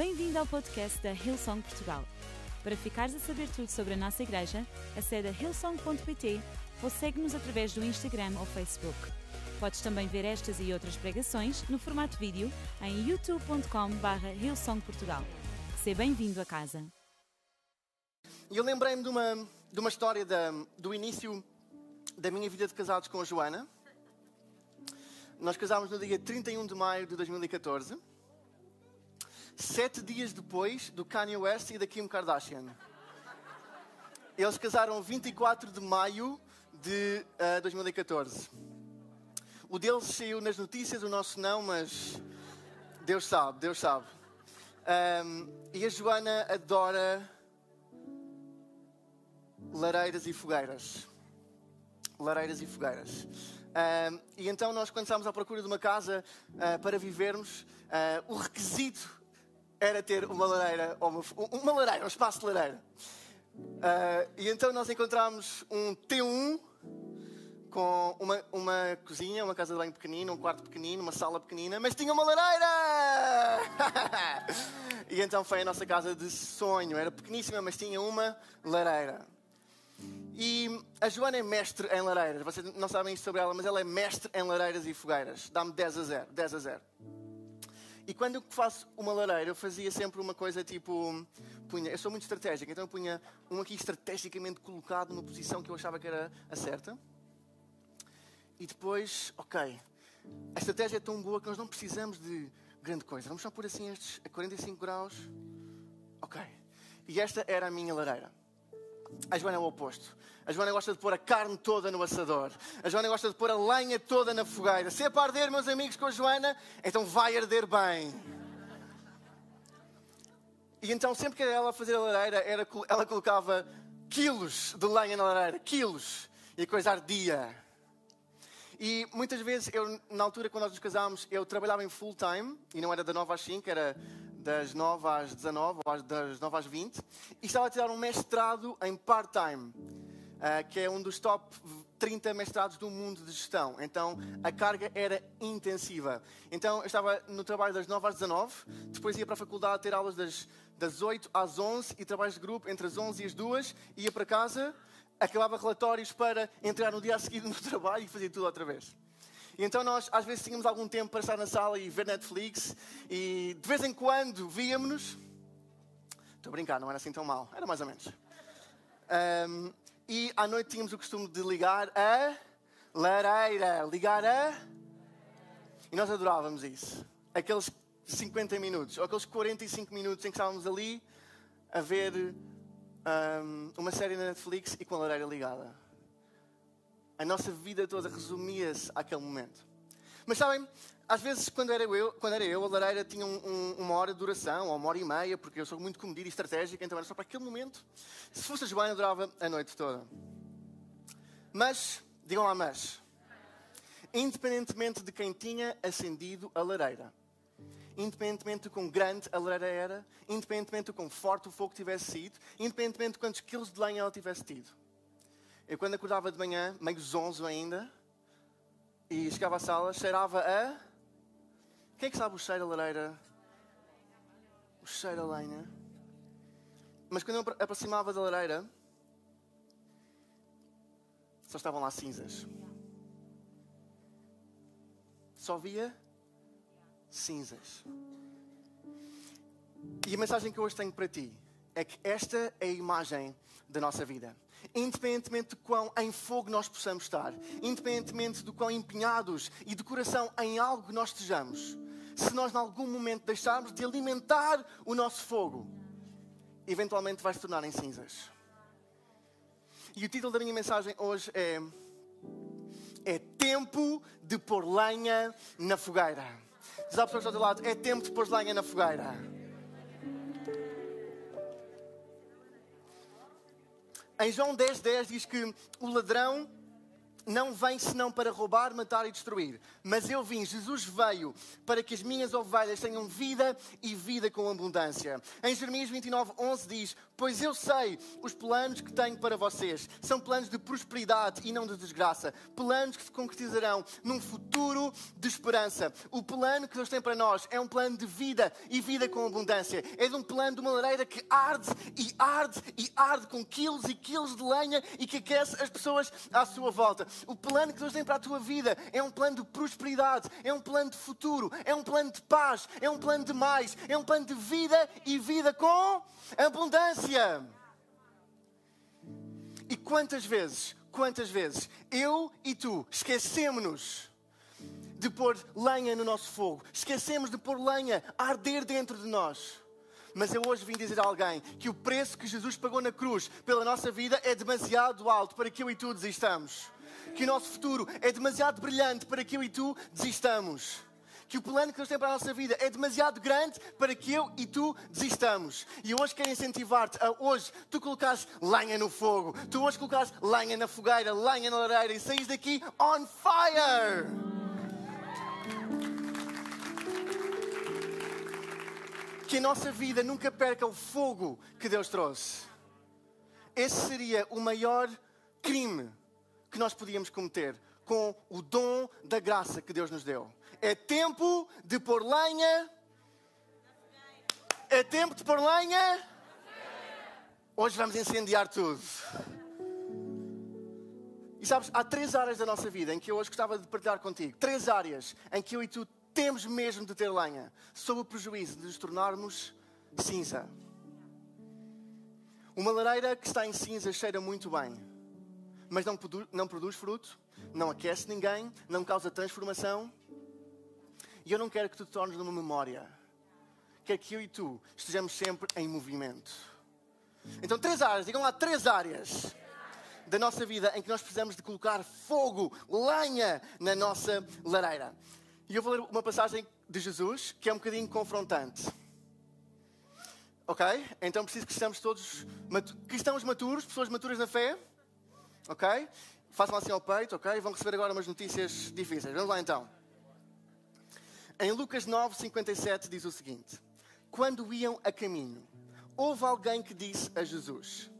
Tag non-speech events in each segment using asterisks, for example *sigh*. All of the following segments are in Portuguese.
Bem-vindo ao podcast da Hillsong Portugal. Para ficares a saber tudo sobre a nossa igreja, acede a hillsong.pt ou segue-nos através do Instagram ou Facebook. Podes também ver estas e outras pregações no formato vídeo em youtube.com.br hillsongportugal. Seja bem-vindo a casa. Eu lembrei-me de uma, de uma história da, do início da minha vida de casados com a Joana. Nós casámos no dia 31 de maio de 2014, sete dias depois do Kanye West e da Kim Kardashian. Eles casaram 24 de maio de uh, 2014. O deles saiu nas notícias, o nosso não, mas Deus sabe, Deus sabe. Um, e a Joana adora lareiras e fogueiras. Lareiras e fogueiras. Uh, e então nós, quando estávamos à procura de uma casa uh, para vivermos, uh, o requisito era ter uma lareira, uma, uma lareira, um espaço de lareira. e então nós encontramos um T1 com uma, uma cozinha, uma casa de banho pequenina, um quarto pequenino, uma sala pequenina, mas tinha uma lareira! *laughs* e então foi a nossa casa de sonho. Era pequeníssima, mas tinha uma lareira. E a Joana é mestre em lareiras. Vocês não sabem isto sobre ela, mas ela é mestre em lareiras e fogueiras. Dá-me 10 a 0. 10 a 0. E quando eu faço uma lareira, eu fazia sempre uma coisa tipo. Punha, eu sou muito estratégico, então eu punha um aqui estrategicamente colocado numa posição que eu achava que era a certa. E depois, ok, a estratégia é tão boa que nós não precisamos de grande coisa. Vamos só pôr assim estes a 45 graus. Ok. E esta era a minha lareira. A Joana é o oposto. A Joana gosta de pôr a carne toda no assador. A Joana gosta de pôr a lenha toda na fogueira. Se é para arder, meus amigos, com a Joana, então vai arder bem. E então, sempre que era ela fazer a lareira, era, ela colocava quilos de lenha na lareira. Quilos. E a coisa ardia. E muitas vezes, eu, na altura, quando nós nos casámos, eu trabalhava em full time. E não era da 9 às 5, era das 9 às 19 ou das 9 às 20 e estava a tirar um mestrado em part-time, uh, que é um dos top 30 mestrados do mundo de gestão. Então a carga era intensiva. Então eu estava no trabalho das 9 às 19, depois ia para a faculdade ter aulas das, das 8 às 11 e trabalhos de grupo entre as 11 e as 2, ia para casa, acabava relatórios para entrar no dia a seguir no *laughs* trabalho e fazia tudo outra vez. E então nós às vezes tínhamos algum tempo para estar na sala e ver Netflix e de vez em quando víamos. Estou a brincar, não era assim tão mal, era mais ou menos. Um, e à noite tínhamos o costume de ligar a lareira, ligar a. E nós adorávamos isso. Aqueles 50 minutos, ou aqueles 45 minutos em que estávamos ali a ver um, uma série na Netflix e com a lareira ligada. A nossa vida toda resumia-se àquele momento. Mas sabem, às vezes, quando era eu, quando era eu a lareira tinha um, um, uma hora de duração, ou uma hora e meia, porque eu sou muito comedido e estratégico, então era só para aquele momento. Se fosse a Joana, durava a noite toda. Mas, digam lá, mas. Independentemente de quem tinha acendido a lareira, independentemente de quão grande a lareira era, independentemente de quão forte o fogo tivesse sido, independentemente de quantos quilos de lenha ela tivesse tido, eu quando acordava de manhã, meio zonzo ainda, e chegava à sala, cheirava a. Quem é que sabe o cheiro da lareira? O cheiro da lenha. Mas quando eu aproximava da lareira, só estavam lá cinzas. Só via cinzas. E a mensagem que hoje tenho para ti é que esta é a imagem da nossa vida. Independentemente de quão em fogo nós possamos estar, independentemente de quão empenhados e de coração em algo nós estejamos, se nós, em algum momento, deixarmos de alimentar o nosso fogo, eventualmente vai se tornar em cinzas. E o título da minha mensagem hoje é: É tempo de pôr lenha na fogueira. Diz à pessoa do lado: É tempo de pôr lenha na fogueira. Em João 10, 10 diz que o ladrão não vem senão para roubar, matar e destruir. Mas eu vim, Jesus veio para que as minhas ovelhas tenham vida e vida com abundância. Em Jeremias 29, 11 diz: Pois eu sei os planos que tenho para vocês. São planos de prosperidade e não de desgraça. Planos que se concretizarão num futuro de esperança. O plano que Deus tem para nós é um plano de vida e vida com abundância. É de um plano de uma lareira que arde e arde e arde com quilos e quilos de lenha e que aquece as pessoas à sua volta. O plano que Deus tem para a tua vida é um plano de prosperidade, é um plano de futuro, é um plano de paz, é um plano de mais, é um plano de vida e vida com abundância. E quantas vezes, quantas vezes eu e tu esquecemos-nos de pôr lenha no nosso fogo, esquecemos de pôr lenha a arder dentro de nós. Mas eu hoje vim dizer a alguém que o preço que Jesus pagou na cruz pela nossa vida é demasiado alto para que eu e tu desistamos. Que o nosso futuro é demasiado brilhante para que eu e tu desistamos. Que o plano que Deus tem para a nossa vida é demasiado grande para que eu e tu desistamos. E hoje quero incentivar-te a hoje tu colocares lenha no fogo, tu hoje colocares lenha na fogueira, lenha na lareira e saís daqui on fire. que a nossa vida nunca perca o fogo que Deus trouxe. Esse seria o maior crime que nós podíamos cometer com o dom da graça que Deus nos deu. É tempo de pôr lenha. É tempo de pôr lenha. Hoje vamos incendiar tudo. E sabes, há três áreas da nossa vida em que eu hoje gostava de partilhar contigo. Três áreas em que eu e tu temos mesmo de ter lenha, sob o prejuízo de nos tornarmos cinza. Uma lareira que está em cinza cheira muito bem, mas não produz, não produz fruto, não aquece ninguém, não causa transformação. E eu não quero que tu te tornes numa memória. Quero que eu e tu estejamos sempre em movimento. Então, três áreas, digam lá, três áreas da nossa vida em que nós precisamos de colocar fogo, lenha na nossa lareira. E eu vou ler uma passagem de Jesus que é um bocadinho confrontante. Ok? Então preciso que estejamos todos cristãos maturos, pessoas maturas na fé. Ok? Façam assim ao peito, ok? Vão receber agora umas notícias difíceis. Vamos lá então. Em Lucas 9, 57 diz o seguinte: Quando iam a caminho, houve alguém que disse a Jesus: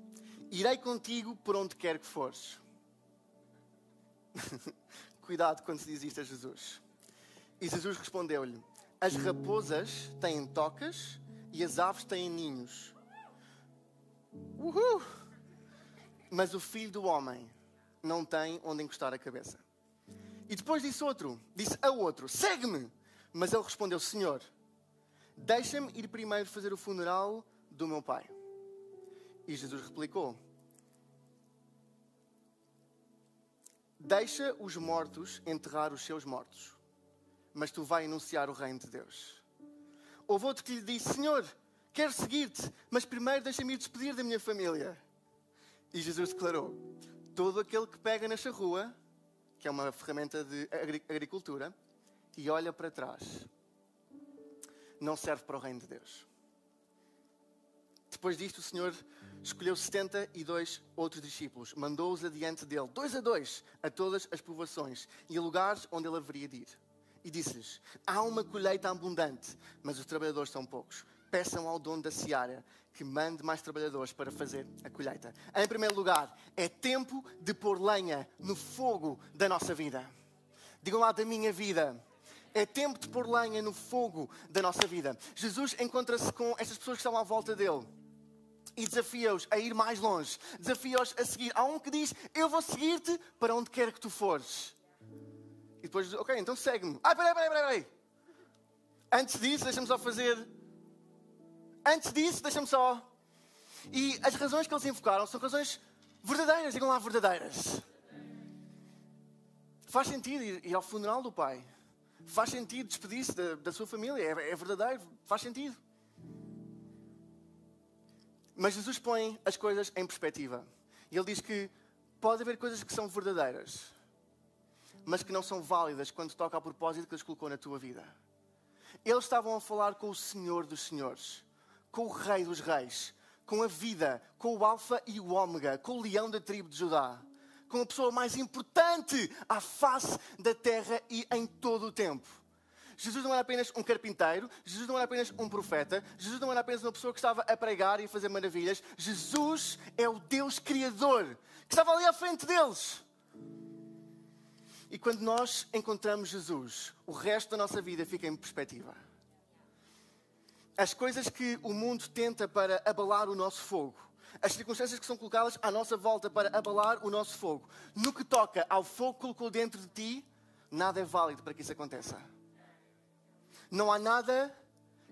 Irei contigo por onde quer que fores. *laughs* Cuidado quando se diz isto a Jesus. E Jesus respondeu-lhe: As raposas têm tocas e as aves têm ninhos. Uhul! Mas o filho do homem não tem onde encostar a cabeça. E depois disse outro, disse a outro: Segue-me! Mas ele respondeu: Senhor, deixa-me ir primeiro fazer o funeral do meu pai. E Jesus replicou: Deixa os mortos enterrar os seus mortos mas tu vai anunciar o reino de Deus. Houve outro que lhe disse: Senhor, quero seguir-te, mas primeiro deixa-me ir despedir da minha família. E Jesus declarou: Todo aquele que pega nesta rua, que é uma ferramenta de agricultura, e olha para trás, não serve para o reino de Deus. Depois disto, o Senhor escolheu 72 outros discípulos, mandou-os adiante dele, dois a dois, a todas as povoações e a lugares onde ele haveria de ir e disse-lhes: Há uma colheita abundante, mas os trabalhadores são poucos. Peçam ao dono da seara que mande mais trabalhadores para fazer a colheita. Em primeiro lugar, é tempo de pôr lenha no fogo da nossa vida. Digam lá da minha vida. É tempo de pôr lenha no fogo da nossa vida. Jesus encontra-se com estas pessoas que estão à volta dele e desafia-os a ir mais longe. Desafia-os a seguir. Há um que diz: Eu vou seguir-te para onde quer que tu fores. E depois, ok, então segue-me. Ah, peraí, peraí, peraí. Antes disso, deixa-me só fazer. Antes disso, deixa-me só. E as razões que eles invocaram são razões verdadeiras, digam lá verdadeiras. Faz sentido ir, ir ao funeral do pai. Faz sentido despedir-se da, da, sua família. É, é verdadeiro, faz sentido. Mas Jesus põe as coisas em perspectiva. E ele diz que pode haver coisas que são verdadeiras, mas que não são válidas quando toca ao propósito que Deus colocou na tua vida. Eles estavam a falar com o Senhor dos Senhores, com o Rei dos Reis, com a vida, com o Alfa e o Ômega, com o leão da tribo de Judá, como a pessoa mais importante à face da terra e em todo o tempo. Jesus não era apenas um carpinteiro, Jesus não era apenas um profeta, Jesus não era apenas uma pessoa que estava a pregar e a fazer maravilhas. Jesus é o Deus Criador que estava ali à frente deles. E quando nós encontramos Jesus, o resto da nossa vida fica em perspectiva. As coisas que o mundo tenta para abalar o nosso fogo, as circunstâncias que são colocadas à nossa volta para abalar o nosso fogo, no que toca ao fogo que colocou dentro de ti, nada é válido para que isso aconteça. Não há nada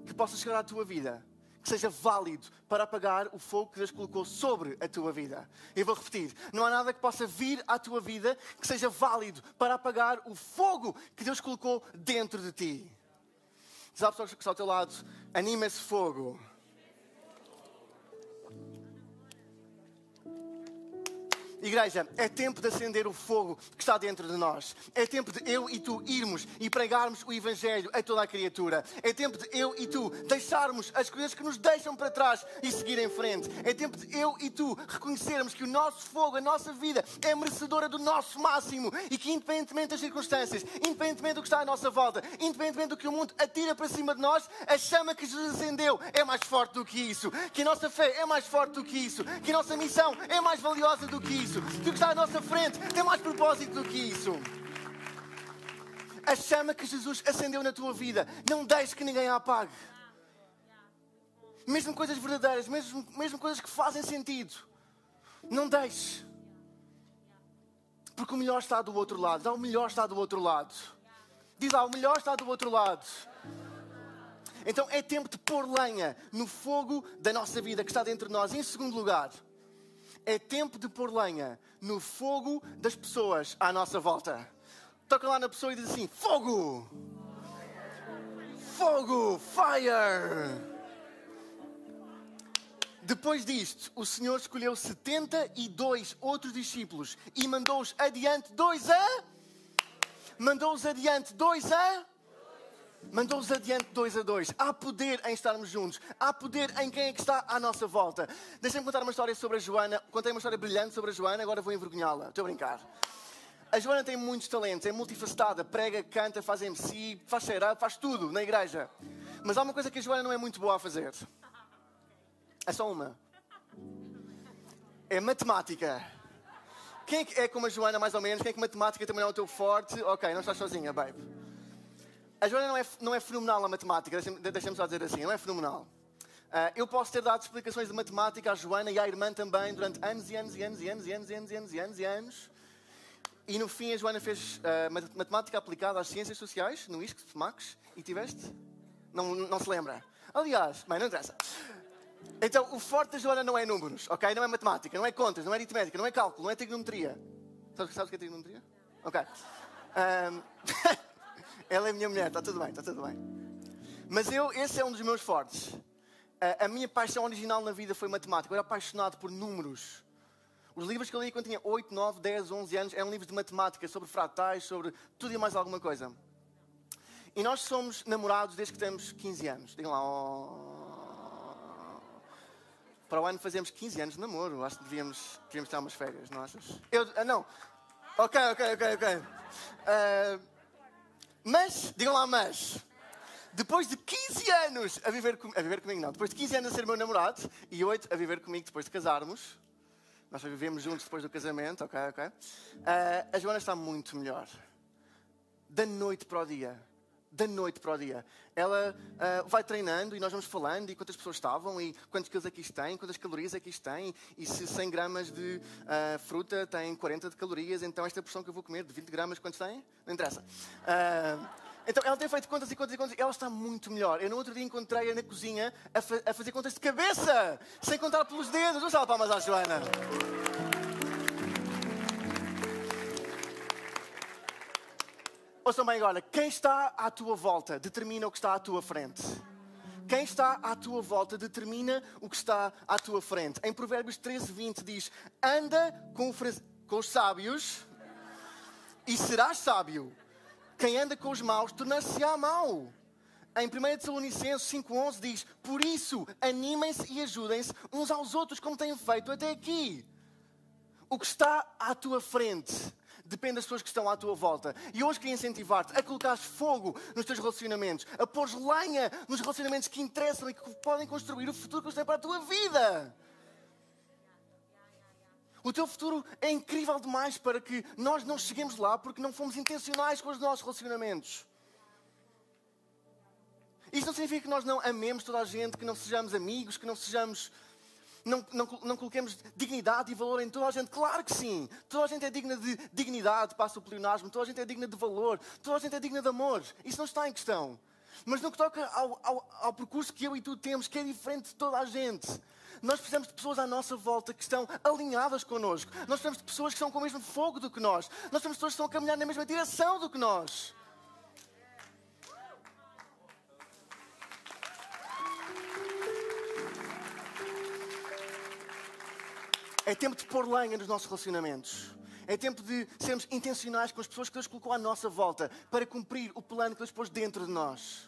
que possa chegar à tua vida que seja válido para apagar o fogo que Deus colocou sobre a tua vida. Eu vou repetir: não há nada que possa vir à tua vida que seja válido para apagar o fogo que Deus colocou dentro de ti. Diz à pessoa que está ao teu lado: anima esse fogo. Igreja, é tempo de acender o fogo que está dentro de nós. É tempo de eu e tu irmos e pregarmos o Evangelho a toda a criatura. É tempo de eu e tu deixarmos as coisas que nos deixam para trás e seguir em frente. É tempo de eu e tu reconhecermos que o nosso fogo, a nossa vida, é merecedora do nosso máximo e que, independentemente das circunstâncias, independentemente do que está à nossa volta, independentemente do que o mundo atira para cima de nós, a chama que Jesus acendeu é mais forte do que isso. Que a nossa fé é mais forte do que isso. Que a nossa missão é mais valiosa do que isso isso. Tudo que está à nossa frente tem mais propósito do que isso. A chama que Jesus acendeu na tua vida, não deixes que ninguém a apague. Mesmo coisas verdadeiras, mesmo, mesmo coisas que fazem sentido. Não deixes. Porque o melhor está do outro lado. Dá o melhor está do outro lado. Diz lá, o melhor está do outro lado. Então é tempo de pôr lenha no fogo da nossa vida que está dentro de nós. Em segundo lugar, é tempo de pôr lenha no fogo das pessoas à nossa volta. Toca lá na pessoa e diz assim: Fogo! Fogo! Fire! Depois disto, o Senhor escolheu 72 outros discípulos e mandou-os adiante dois a. Mandou-os adiante dois a mandou-os adiante dois a dois. Há poder em estarmos juntos. Há poder em quem é que está à nossa volta. Deixem-me contar uma história sobre a Joana. Contei uma história brilhante sobre a Joana, agora vou envergonhá-la. Estou a brincar. A Joana tem muitos talentos, é multifacetada, prega, canta, faz MC, faz cheirar, faz tudo na igreja. Mas há uma coisa que a Joana não é muito boa a fazer. É só uma. É matemática. Quem é, é como a Joana, mais ou menos? Quem é que matemática também é o teu forte? Ok, não estás sozinha, babe. A Joana não é, não é fenomenal na matemática, deixa-me deixa só dizer assim, não é fenomenal. Uh, eu posso ter dado explicações de matemática à Joana e à irmã também durante anos e anos e anos e anos e anos e anos e anos e anos e anos. E no fim a Joana fez uh, matemática aplicada às ciências sociais, no ISC, Max, e tiveste? Não, não se lembra. Aliás, bem, não interessa. Então, o forte da Joana não é números, ok? Não é matemática, não é contas, não é aritmética, não é cálculo, não é trigonometria. Sabes, sabes o que é trigonometria? Ok. Um... *laughs* Ela é minha mulher, está tudo bem, está tudo bem. Mas eu, esse é um dos meus fortes. A, a minha paixão original na vida foi matemática. Eu era apaixonado por números. Os livros que eu li quando tinha 8, 9, 10, 11 anos eram livros de matemática, sobre fratais, sobre tudo e mais alguma coisa. E nós somos namorados desde que temos 15 anos. Digam lá, oh... Para o ano fazemos 15 anos de namoro. Acho que devíamos, devíamos ter umas férias, não achas? Eu, ah, não. Ok, ok, ok, ok. Uh, mas, digam lá, mas. Depois de 15 anos a viver, com, a viver comigo, não. Depois de 15 anos a ser meu namorado e 8 a viver comigo depois de casarmos. Nós já vivemos juntos depois do casamento, ok, ok. Uh, a Joana está muito melhor. Da noite para o dia da noite para o dia. Ela uh, vai treinando e nós vamos falando e quantas pessoas estavam e quantos quilos aqui é tem, quantas calorias aqui é tem e se 100 gramas de uh, fruta tem 40 de calorias, então esta porção que eu vou comer de 20 gramas, quantos tem? Não interessa. Uh, então ela tem feito contas e contas e contas e ela está muito melhor. Eu no outro dia encontrei-a na cozinha a, fa a, fazer contas de cabeça, sem contar pelos dedos. Vamos dar palmas à Joana. Ouçam bem agora, quem está à tua volta determina o que está à tua frente. Quem está à tua volta determina o que está à tua frente. Em Provérbios 13, 20 diz: Anda com, com os sábios e serás sábio. Quem anda com os maus tornar-se-á mau. Em 1 Tessalonicenses 5,11 diz: Por isso, animem-se e ajudem-se uns aos outros, como têm feito até aqui. O que está à tua frente depende das pessoas que estão à tua volta. E hoje queria incentivar-te a colocar fogo nos teus relacionamentos, a pôr lenha nos relacionamentos que interessam e que podem construir o futuro que você tem para a tua vida. O teu futuro é incrível demais para que nós não cheguemos lá porque não fomos intencionais com os nossos relacionamentos. Isso não significa que nós não amemos toda a gente, que não sejamos amigos, que não sejamos. Não, não, não coloquemos dignidade e valor em toda a gente. Claro que sim. Toda a gente é digna de dignidade, passa o pleonasmo. Toda a gente é digna de valor. Toda a gente é digna de amor. Isso não está em questão. Mas no que toca ao, ao, ao percurso que eu e tu temos, que é diferente de toda a gente. Nós precisamos de pessoas à nossa volta que estão alinhadas connosco. Nós precisamos de pessoas que estão com o mesmo fogo do que nós. Nós precisamos de pessoas que estão a caminhar na mesma direção do que nós. É tempo de pôr lenha nos nossos relacionamentos. É tempo de sermos intencionais com as pessoas que Deus colocou à nossa volta para cumprir o plano que Deus pôs dentro de nós.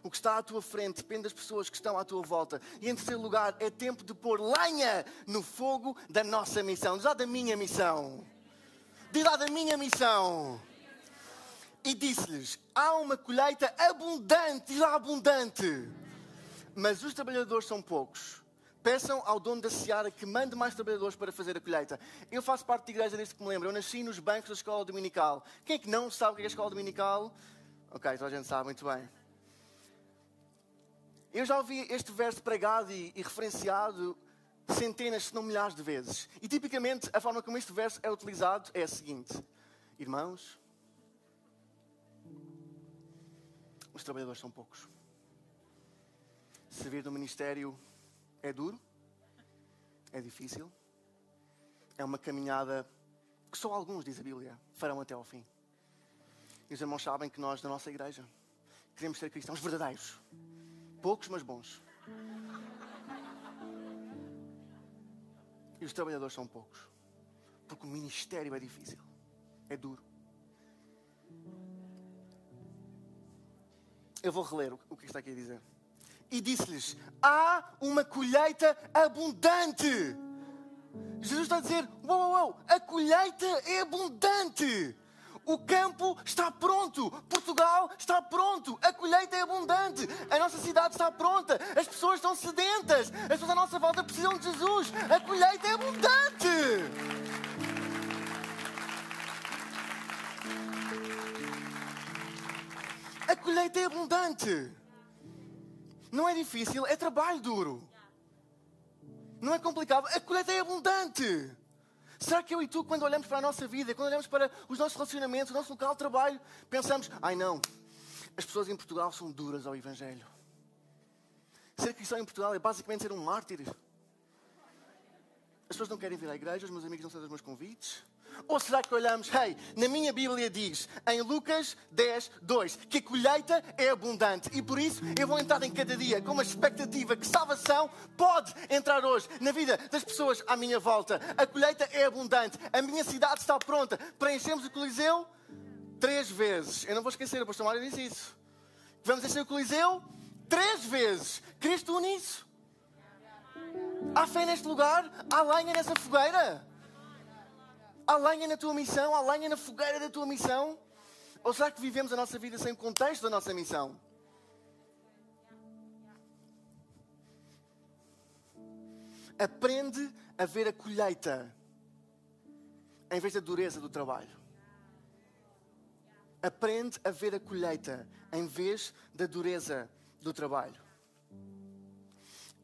O que está à tua frente depende das pessoas que estão à tua volta. E em terceiro lugar, é tempo de pôr lenha no fogo da nossa missão. Diz lá da minha missão. Diz lá da minha missão. E disse-lhes: há uma colheita abundante, diz lá abundante. Mas os trabalhadores são poucos. Peçam ao dono da seara que mande mais trabalhadores para fazer a colheita. Eu faço parte da igreja desde que me lembro. Eu nasci nos bancos da escola dominical. Quem é que não sabe o que é a escola dominical? Ok, toda a gente sabe, muito bem. Eu já ouvi este verso pregado e, e referenciado centenas, se não milhares de vezes. E tipicamente a forma como este verso é utilizado é a seguinte: Irmãos, os trabalhadores são poucos. Servir no ministério é duro, é difícil, é uma caminhada que só alguns, diz a Bíblia, farão até ao fim. E os irmãos sabem que nós, da nossa igreja, queremos ser cristãos verdadeiros. Poucos, mas bons. E os trabalhadores são poucos. Porque o ministério é difícil. É duro. Eu vou reler o que está aqui a dizer e disse-lhes: Há uma colheita abundante. Jesus está a dizer: Uou, uou, uou, a colheita é abundante. O campo está pronto, Portugal está pronto, a colheita é abundante, a nossa cidade está pronta, as pessoas estão sedentas, as pessoas à nossa volta precisam de Jesus, a colheita é abundante. A colheita é abundante. Não é difícil, é trabalho duro. Não é complicado, a colheita é abundante. Será que eu e tu, quando olhamos para a nossa vida, quando olhamos para os nossos relacionamentos, o nosso local de trabalho, pensamos: ai não, as pessoas em Portugal são duras ao Evangelho. Ser cristão em Portugal é basicamente ser um mártir. As pessoas não querem vir à igreja, os meus amigos não aceitam os meus convites. Ou será que olhamos, hey, na minha Bíblia diz, em Lucas 10, 2, que a colheita é abundante e por isso eu vou entrar em cada dia com uma expectativa que salvação pode entrar hoje na vida das pessoas à minha volta. A colheita é abundante, a minha cidade está pronta para enchermos o Coliseu três vezes. Eu não vou esquecer, o pastor Mário disse isso. Vamos encher o Coliseu três vezes. Cristo nisso. Há fé neste lugar? Há lenha nessa fogueira? Há lenha na tua missão? Há lenha na fogueira da tua missão? Ou será que vivemos a nossa vida sem o contexto da nossa missão? Aprende a ver a colheita em vez da dureza do trabalho. Aprende a ver a colheita em vez da dureza do trabalho.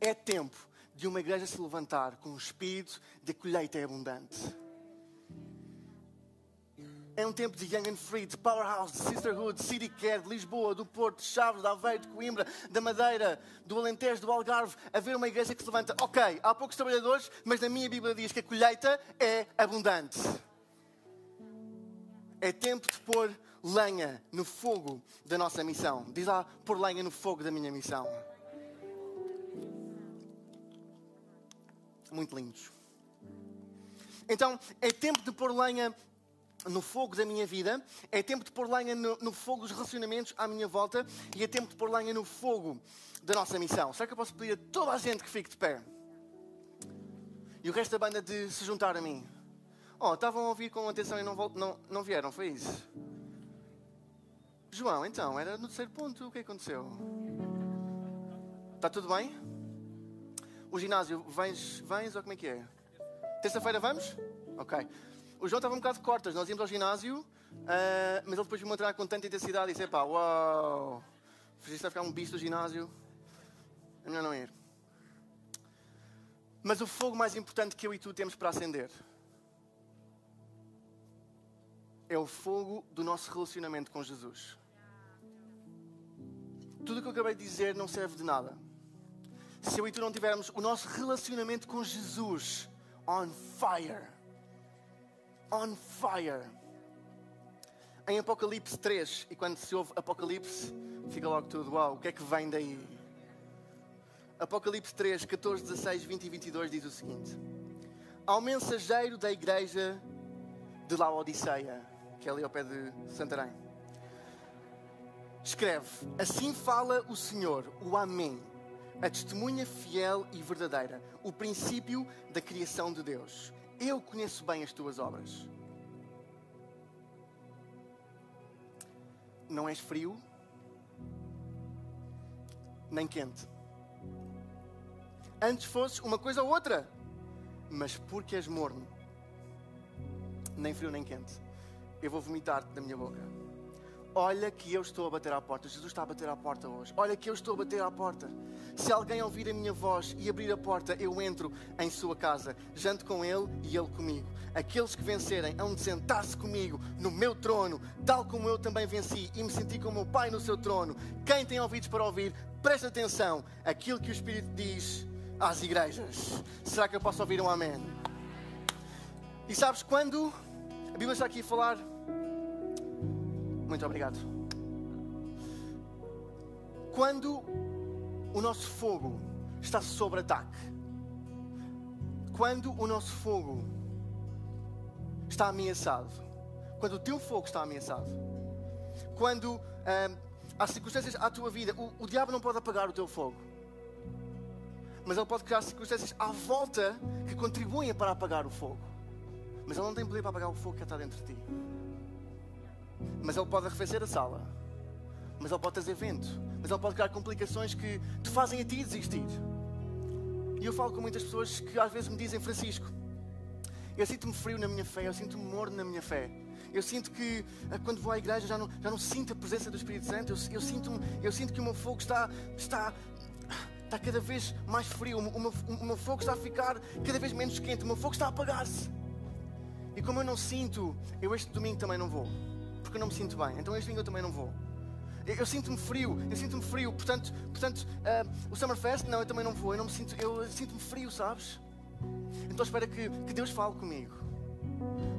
É tempo de uma igreja se levantar com um espírito de colheita abundante. É um tempo de Young and Free, de Powerhouse, de Sisterhood, de City Care, de Lisboa, do Porto, de Chaves, de Aveiro, de Coimbra, da Madeira, do Alentejo, do Algarve. Haver uma igreja que se levanta. Ok, há poucos trabalhadores, mas na minha Bíblia diz que a colheita é abundante. É tempo de pôr lenha no fogo da nossa missão. Diz lá, pôr lenha no fogo da minha missão. Muito lindos. Então, é tempo de pôr lenha no fogo da minha vida, é tempo de pôr lenha no, no, fogo dos relacionamentos à minha volta e é tempo de pôr lenha no fogo da nossa missão. Será que eu posso pedir a toda a gente que fique de pé? E o resto da banda de se juntar a mim. Oh, estavam a ouvir com atenção e não, não, não vieram, foi isso? João, então, era no terceiro ponto, o que aconteceu? Está tudo bem? O ginásio, vens, vens ou como é que é? Terça-feira vamos? Ok. O João estava um bocado cortas, nós íamos ao ginásio, uh, mas ele depois viu-me entrar com tanta intensidade e disse: pá, uau, fizeste a ficar um bicho do ginásio, é melhor não ir. Mas o fogo mais importante que eu e tu temos para acender é o fogo do nosso relacionamento com Jesus. Tudo o que eu acabei de dizer não serve de nada. Se eu e tu não tivermos o nosso relacionamento com Jesus on fire, on fire. Em Apocalipse 3, e quando se ouve Apocalipse, fica logo tudo, uau, o que é que vem daí? Apocalipse 3, 14, 16, 20 e 22 diz o seguinte: Ao mensageiro da igreja de Laodiceia, que é ali ao pé de Santarém, escreve: Assim fala o Senhor, o Amém, a testemunha fiel e verdadeira, o princípio da criação de Deus. Eu conheço bem as tuas obras. Não és frio, nem quente antes fosses uma coisa ou outra, mas porque és morno, nem frio nem quente, eu vou vomitar-te da minha boca. Olha que eu estou a bater à porta. Jesus está a bater à porta hoje. Olha que eu estou a bater à porta. Se alguém ouvir a minha voz e abrir a porta, eu entro em sua casa, janto com ele e ele comigo. Aqueles que vencerem hão de sentar-se comigo no meu trono, tal como eu também venci e me senti com o Pai no seu trono. Quem tem ouvidos para ouvir, presta atenção. Aquilo que o Espírito diz às igrejas. Será que eu posso ouvir um amém? E sabes quando a Bíblia está aqui a falar? Muito obrigado. Quando o nosso fogo está sob ataque, quando o nosso fogo está ameaçado, quando o teu fogo está ameaçado, quando hum, há circunstâncias à tua vida, o, o diabo não pode apagar o teu fogo mas ele pode criar circunstâncias à volta que contribuem para apagar o fogo. Mas ele não tem poder para apagar o fogo que está dentro de ti. Mas ele pode arrefecer a sala. Mas ele pode trazer vento. Mas ele pode criar complicações que te fazem a ti desistir. E eu falo com muitas pessoas que às vezes me dizem, Francisco, eu sinto-me frio na minha fé, eu sinto-me morno na minha fé. Eu sinto que eh, quando vou à igreja já não, já não sinto a presença do Espírito Santo. Eu, eu, sinto, eu sinto que o meu fogo está, está, está cada vez mais frio, o meu, o meu fogo está a ficar cada vez menos quente, o meu fogo está a apagar-se. E como eu não sinto, eu este domingo também não vou, porque eu não me sinto bem, então este domingo eu também não vou. Eu, eu sinto-me frio, eu sinto-me frio, portanto, portanto uh, o Summerfest, não, eu também não vou, eu não me sinto, eu sinto-me frio, sabes? Então espero que, que Deus fale comigo.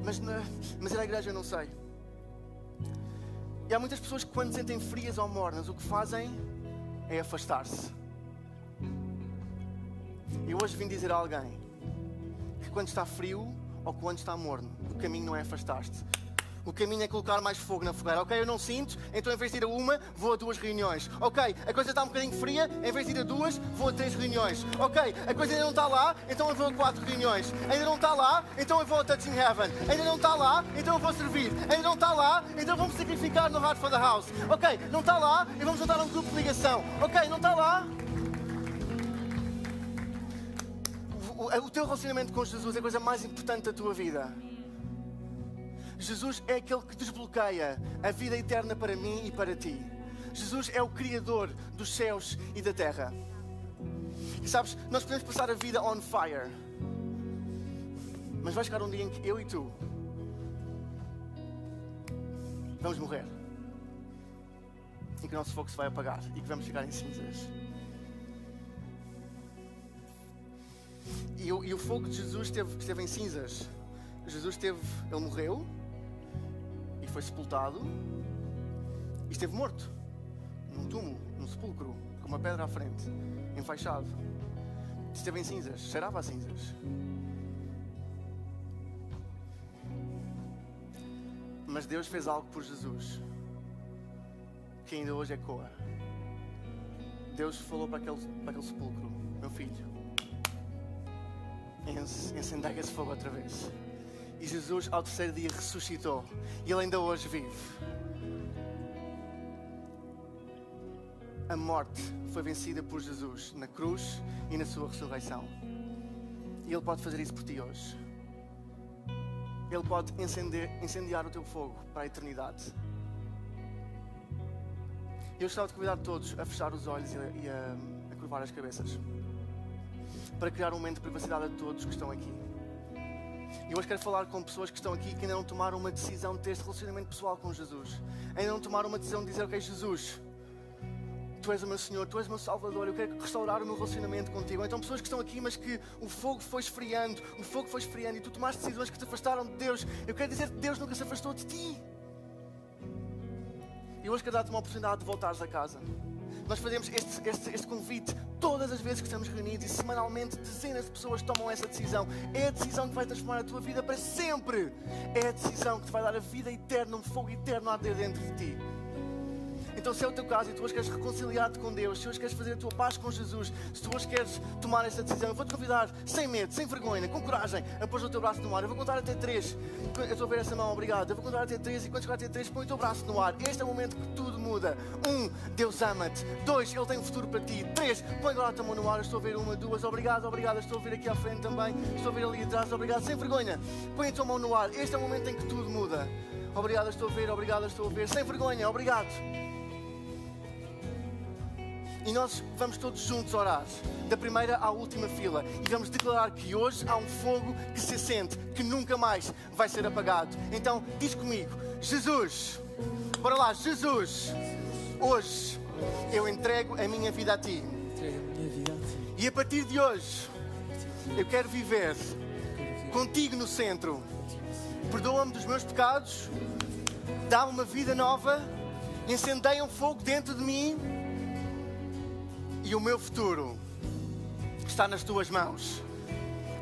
Mas, na, mas ir à igreja eu não sei. E há muitas pessoas que quando sentem frias ou mornas, o que fazem é afastar-se. E hoje vim dizer a alguém que quando está frio ou quando está morno, o caminho não é afastar-te. O caminho é colocar mais fogo na fogueira. Ok, eu não sinto, então em vez de ir a uma, vou a duas reuniões. Ok, a coisa está um bocadinho fria, em vez de ir a duas, vou a três reuniões. Ok, a coisa ainda não está lá, então eu vou a quatro reuniões. Ainda não está lá, então eu vou a Touching Heaven. Ainda não está lá, então eu vou servir. Ainda não está lá, então vamos sacrificar no Heart for the House. Ok, não está lá, e vamos juntar um grupo de ligação. Ok, não está lá, o teu relacionamento com Jesus é a coisa mais importante da tua vida. Jesus é aquele que desbloqueia a vida eterna para mim e para ti. Jesus é o Criador dos céus e da terra. E sabes, nós podemos passar a vida on fire, mas vai chegar um dia em que eu e tu vamos morrer, em que o nosso fogo se vai apagar e que vamos ficar em cinzas. E, o, e o fogo de Jesus esteve, esteve em cinzas. Jesus esteve, ele morreu e foi sepultado e esteve morto num túmulo, num sepulcro, com uma pedra à frente, enfaixado. Esteve em cinzas, cheirava a cinzas. Mas Deus fez algo por Jesus que ainda hoje ecoa. Deus falou para aquele, para aquele sepulcro: Meu filho, e acendei esse fogo outra vez. E Jesus, ao terceiro dia, ressuscitou. E Ele ainda hoje vive. A morte foi vencida por Jesus na cruz e na sua ressurreição. E Ele pode fazer isso por ti hoje. Ele pode incender, incendiar o teu fogo para a eternidade. Eu gostava de convidar todos a fechar os olhos e a, e a, a curvar as cabeças para criar um momento de privacidade a todos que estão aqui. E hoje quero falar com pessoas que estão aqui que ainda não tomaram uma decisão de ter este relacionamento pessoal com Jesus. Ainda não tomaram uma decisão de dizer, ok, Jesus, Tu és o meu Senhor, Tu és o meu Salvador, eu quero restaurar o meu relacionamento contigo. Então, pessoas que estão aqui, mas que o fogo foi esfriando, o fogo foi esfriando e tu tomaste decisões que te afastaram de Deus. Eu quero dizer que Deus nunca se afastou de ti. E hoje quero dar-te uma oportunidade de voltares a casa. Nós fazemos este, este, este convite todas as vezes que estamos reunidos e semanalmente dezenas de pessoas tomam essa decisão. É a decisão que vai transformar a tua vida para sempre. É a decisão que te vai dar a vida eterna, um fogo eterno a arder dentro de ti. Então, se é o teu caso e tu hoje queres reconciliar-te com Deus, se hoje queres fazer a tua paz com Jesus, se tu hoje queres tomar essa decisão, eu vou-te convidar sem medo, sem vergonha, com coragem, a pôr o teu braço no ar. Eu vou contar até três. Eu estou a ver essa mão, obrigado. Eu vou contar até três e quando chegar até três, põe o teu braço no ar. Este é o momento que tudo muda. Um, Deus ama-te. Dois, Ele tem um futuro para ti. Três, põe agora a tua mão no ar. Eu estou a ver uma, duas. Obrigado, obrigado. Estou a ver aqui à frente também. Estou a ver ali atrás. Obrigado. Sem vergonha. Põe a tua mão no ar. Este é o momento em que tudo muda. Obrigado, estou a ver. Obrigado, estou a ver. Sem vergonha. Obrigado. E nós vamos todos juntos orar, da primeira à última fila, e vamos declarar que hoje há um fogo que se acende, que nunca mais vai ser apagado. Então, diz comigo: Jesus, bora lá, Jesus, hoje eu entrego a minha vida a Ti. E a partir de hoje, eu quero viver contigo no centro. Perdoa-me dos meus pecados, dá-me uma vida nova, incendeia um fogo dentro de mim e o meu futuro está nas tuas mãos.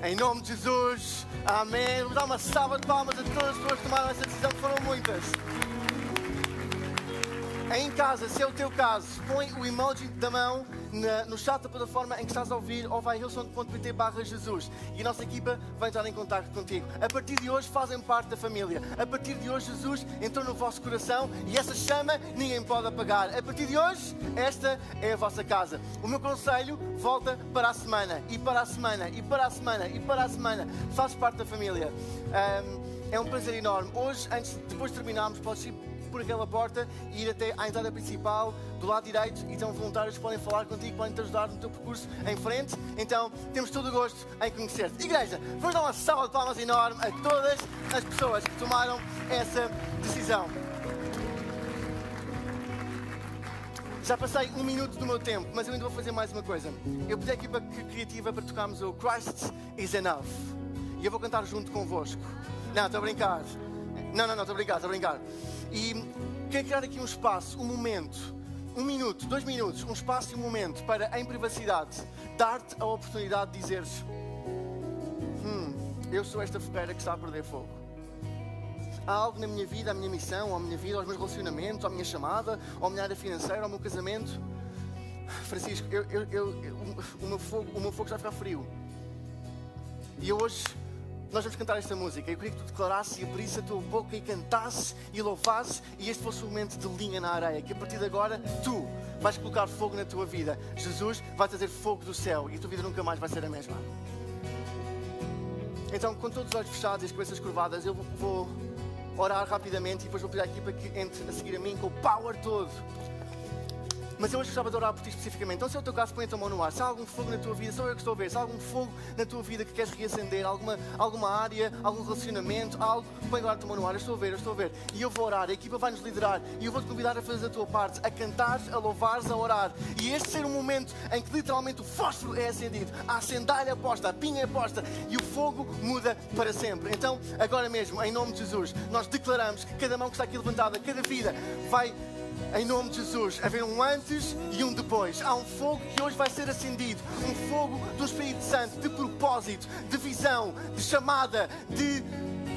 Em nome de Jesus, amém. Vou dar uma salva de palmas a todas as pessoas que tomaram essa decisão, foram muitas. Em casa, se é o teu caso, põe o emoji da mão na, no chat da plataforma em que estás a ouvir ou vai a hillsong.pt Jesus e a nossa equipa vai entrar em contato contigo. A partir de hoje fazem parte da família. A partir de hoje Jesus entrou no vosso coração e essa chama ninguém pode apagar. A partir de hoje, esta é a vossa casa. O meu conselho volta para a semana e para a semana e para a semana e para a semana. Fazes parte da família. Um, é um prazer enorme. Hoje, antes, depois de terminarmos, podes ir por aquela porta e ir até à entrada principal, do lado direito, então voluntários podem falar contigo, podem te ajudar no teu percurso em frente. Então temos todo o gosto em conhecer-te. Igreja, vamos dar uma salva de palmas enorme a todas as pessoas que tomaram essa decisão. Já passei um minuto do meu tempo, mas eu ainda vou fazer mais uma coisa. Eu pedi a equipa criativa para tocarmos o Christ is Enough. E eu vou cantar junto convosco. Não, estou a brincar. Não, não, não, estou a brincar, estou a brincar. E quero criar aqui um espaço, um momento, um minuto, dois minutos, um espaço e um momento para, em privacidade, dar-te a oportunidade de dizeres: Hum, eu sou esta fogueira que está a perder fogo. Há algo na minha vida, a minha missão, a minha vida, aos meus relacionamentos, à minha chamada, à minha área financeira, ao meu casamento. Francisco, eu, eu, eu, o, meu fogo, o meu fogo está frio. E eu hoje nós vamos cantar esta música. Eu queria que tu declarasses e abrisse a tua boca e cantasses e louvasses e este fosse o momento de linha na areia. Que a partir de agora tu vais colocar fogo na tua vida. Jesus vai trazer fogo do céu e a tua vida nunca mais vai ser a mesma. Então, com todos os olhos fechados e as cabeças curvadas, eu vou orar rapidamente e depois vou pedir à equipa que entre a seguir a mim com o power todo. Mas eu hoje gostava de orar por ti especificamente. Então, se é o teu caso, põe a tua mão no ar. Se há algum fogo na tua vida, sou eu que estou a ver. Se há algum fogo na tua vida que queres reacender, alguma, alguma área, algum relacionamento, algo, põe agora a tua mão no ar. Eu estou a ver, eu estou a ver. E eu vou orar. A equipa vai nos liderar. E eu vou te convidar a fazer a tua parte, a cantares, a louvares, a orar. E este ser um momento em que literalmente o fósforo é acendido, a é posta, a pinha é posta e o fogo muda para sempre. Então, agora mesmo, em nome de Jesus, nós declaramos que cada mão que está aqui levantada, cada vida, vai em nome de Jesus, haver um antes e um depois. Há um fogo que hoje vai ser acendido, um fogo do Espírito Santo, de propósito, de visão, de chamada, de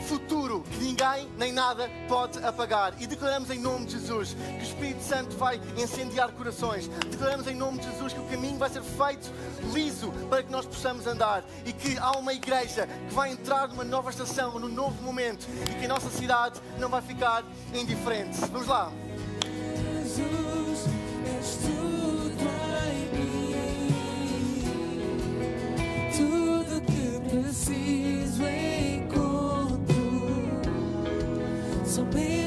futuro que ninguém nem nada pode apagar. E declaramos em nome de Jesus que o Espírito Santo vai incendiar corações. Declaramos em nome de Jesus que o caminho vai ser feito liso para que nós possamos andar e que há uma igreja que vai entrar numa nova estação, num novo momento e que a nossa cidade não vai ficar indiferente. Vamos lá. Preciso encontro. Somente no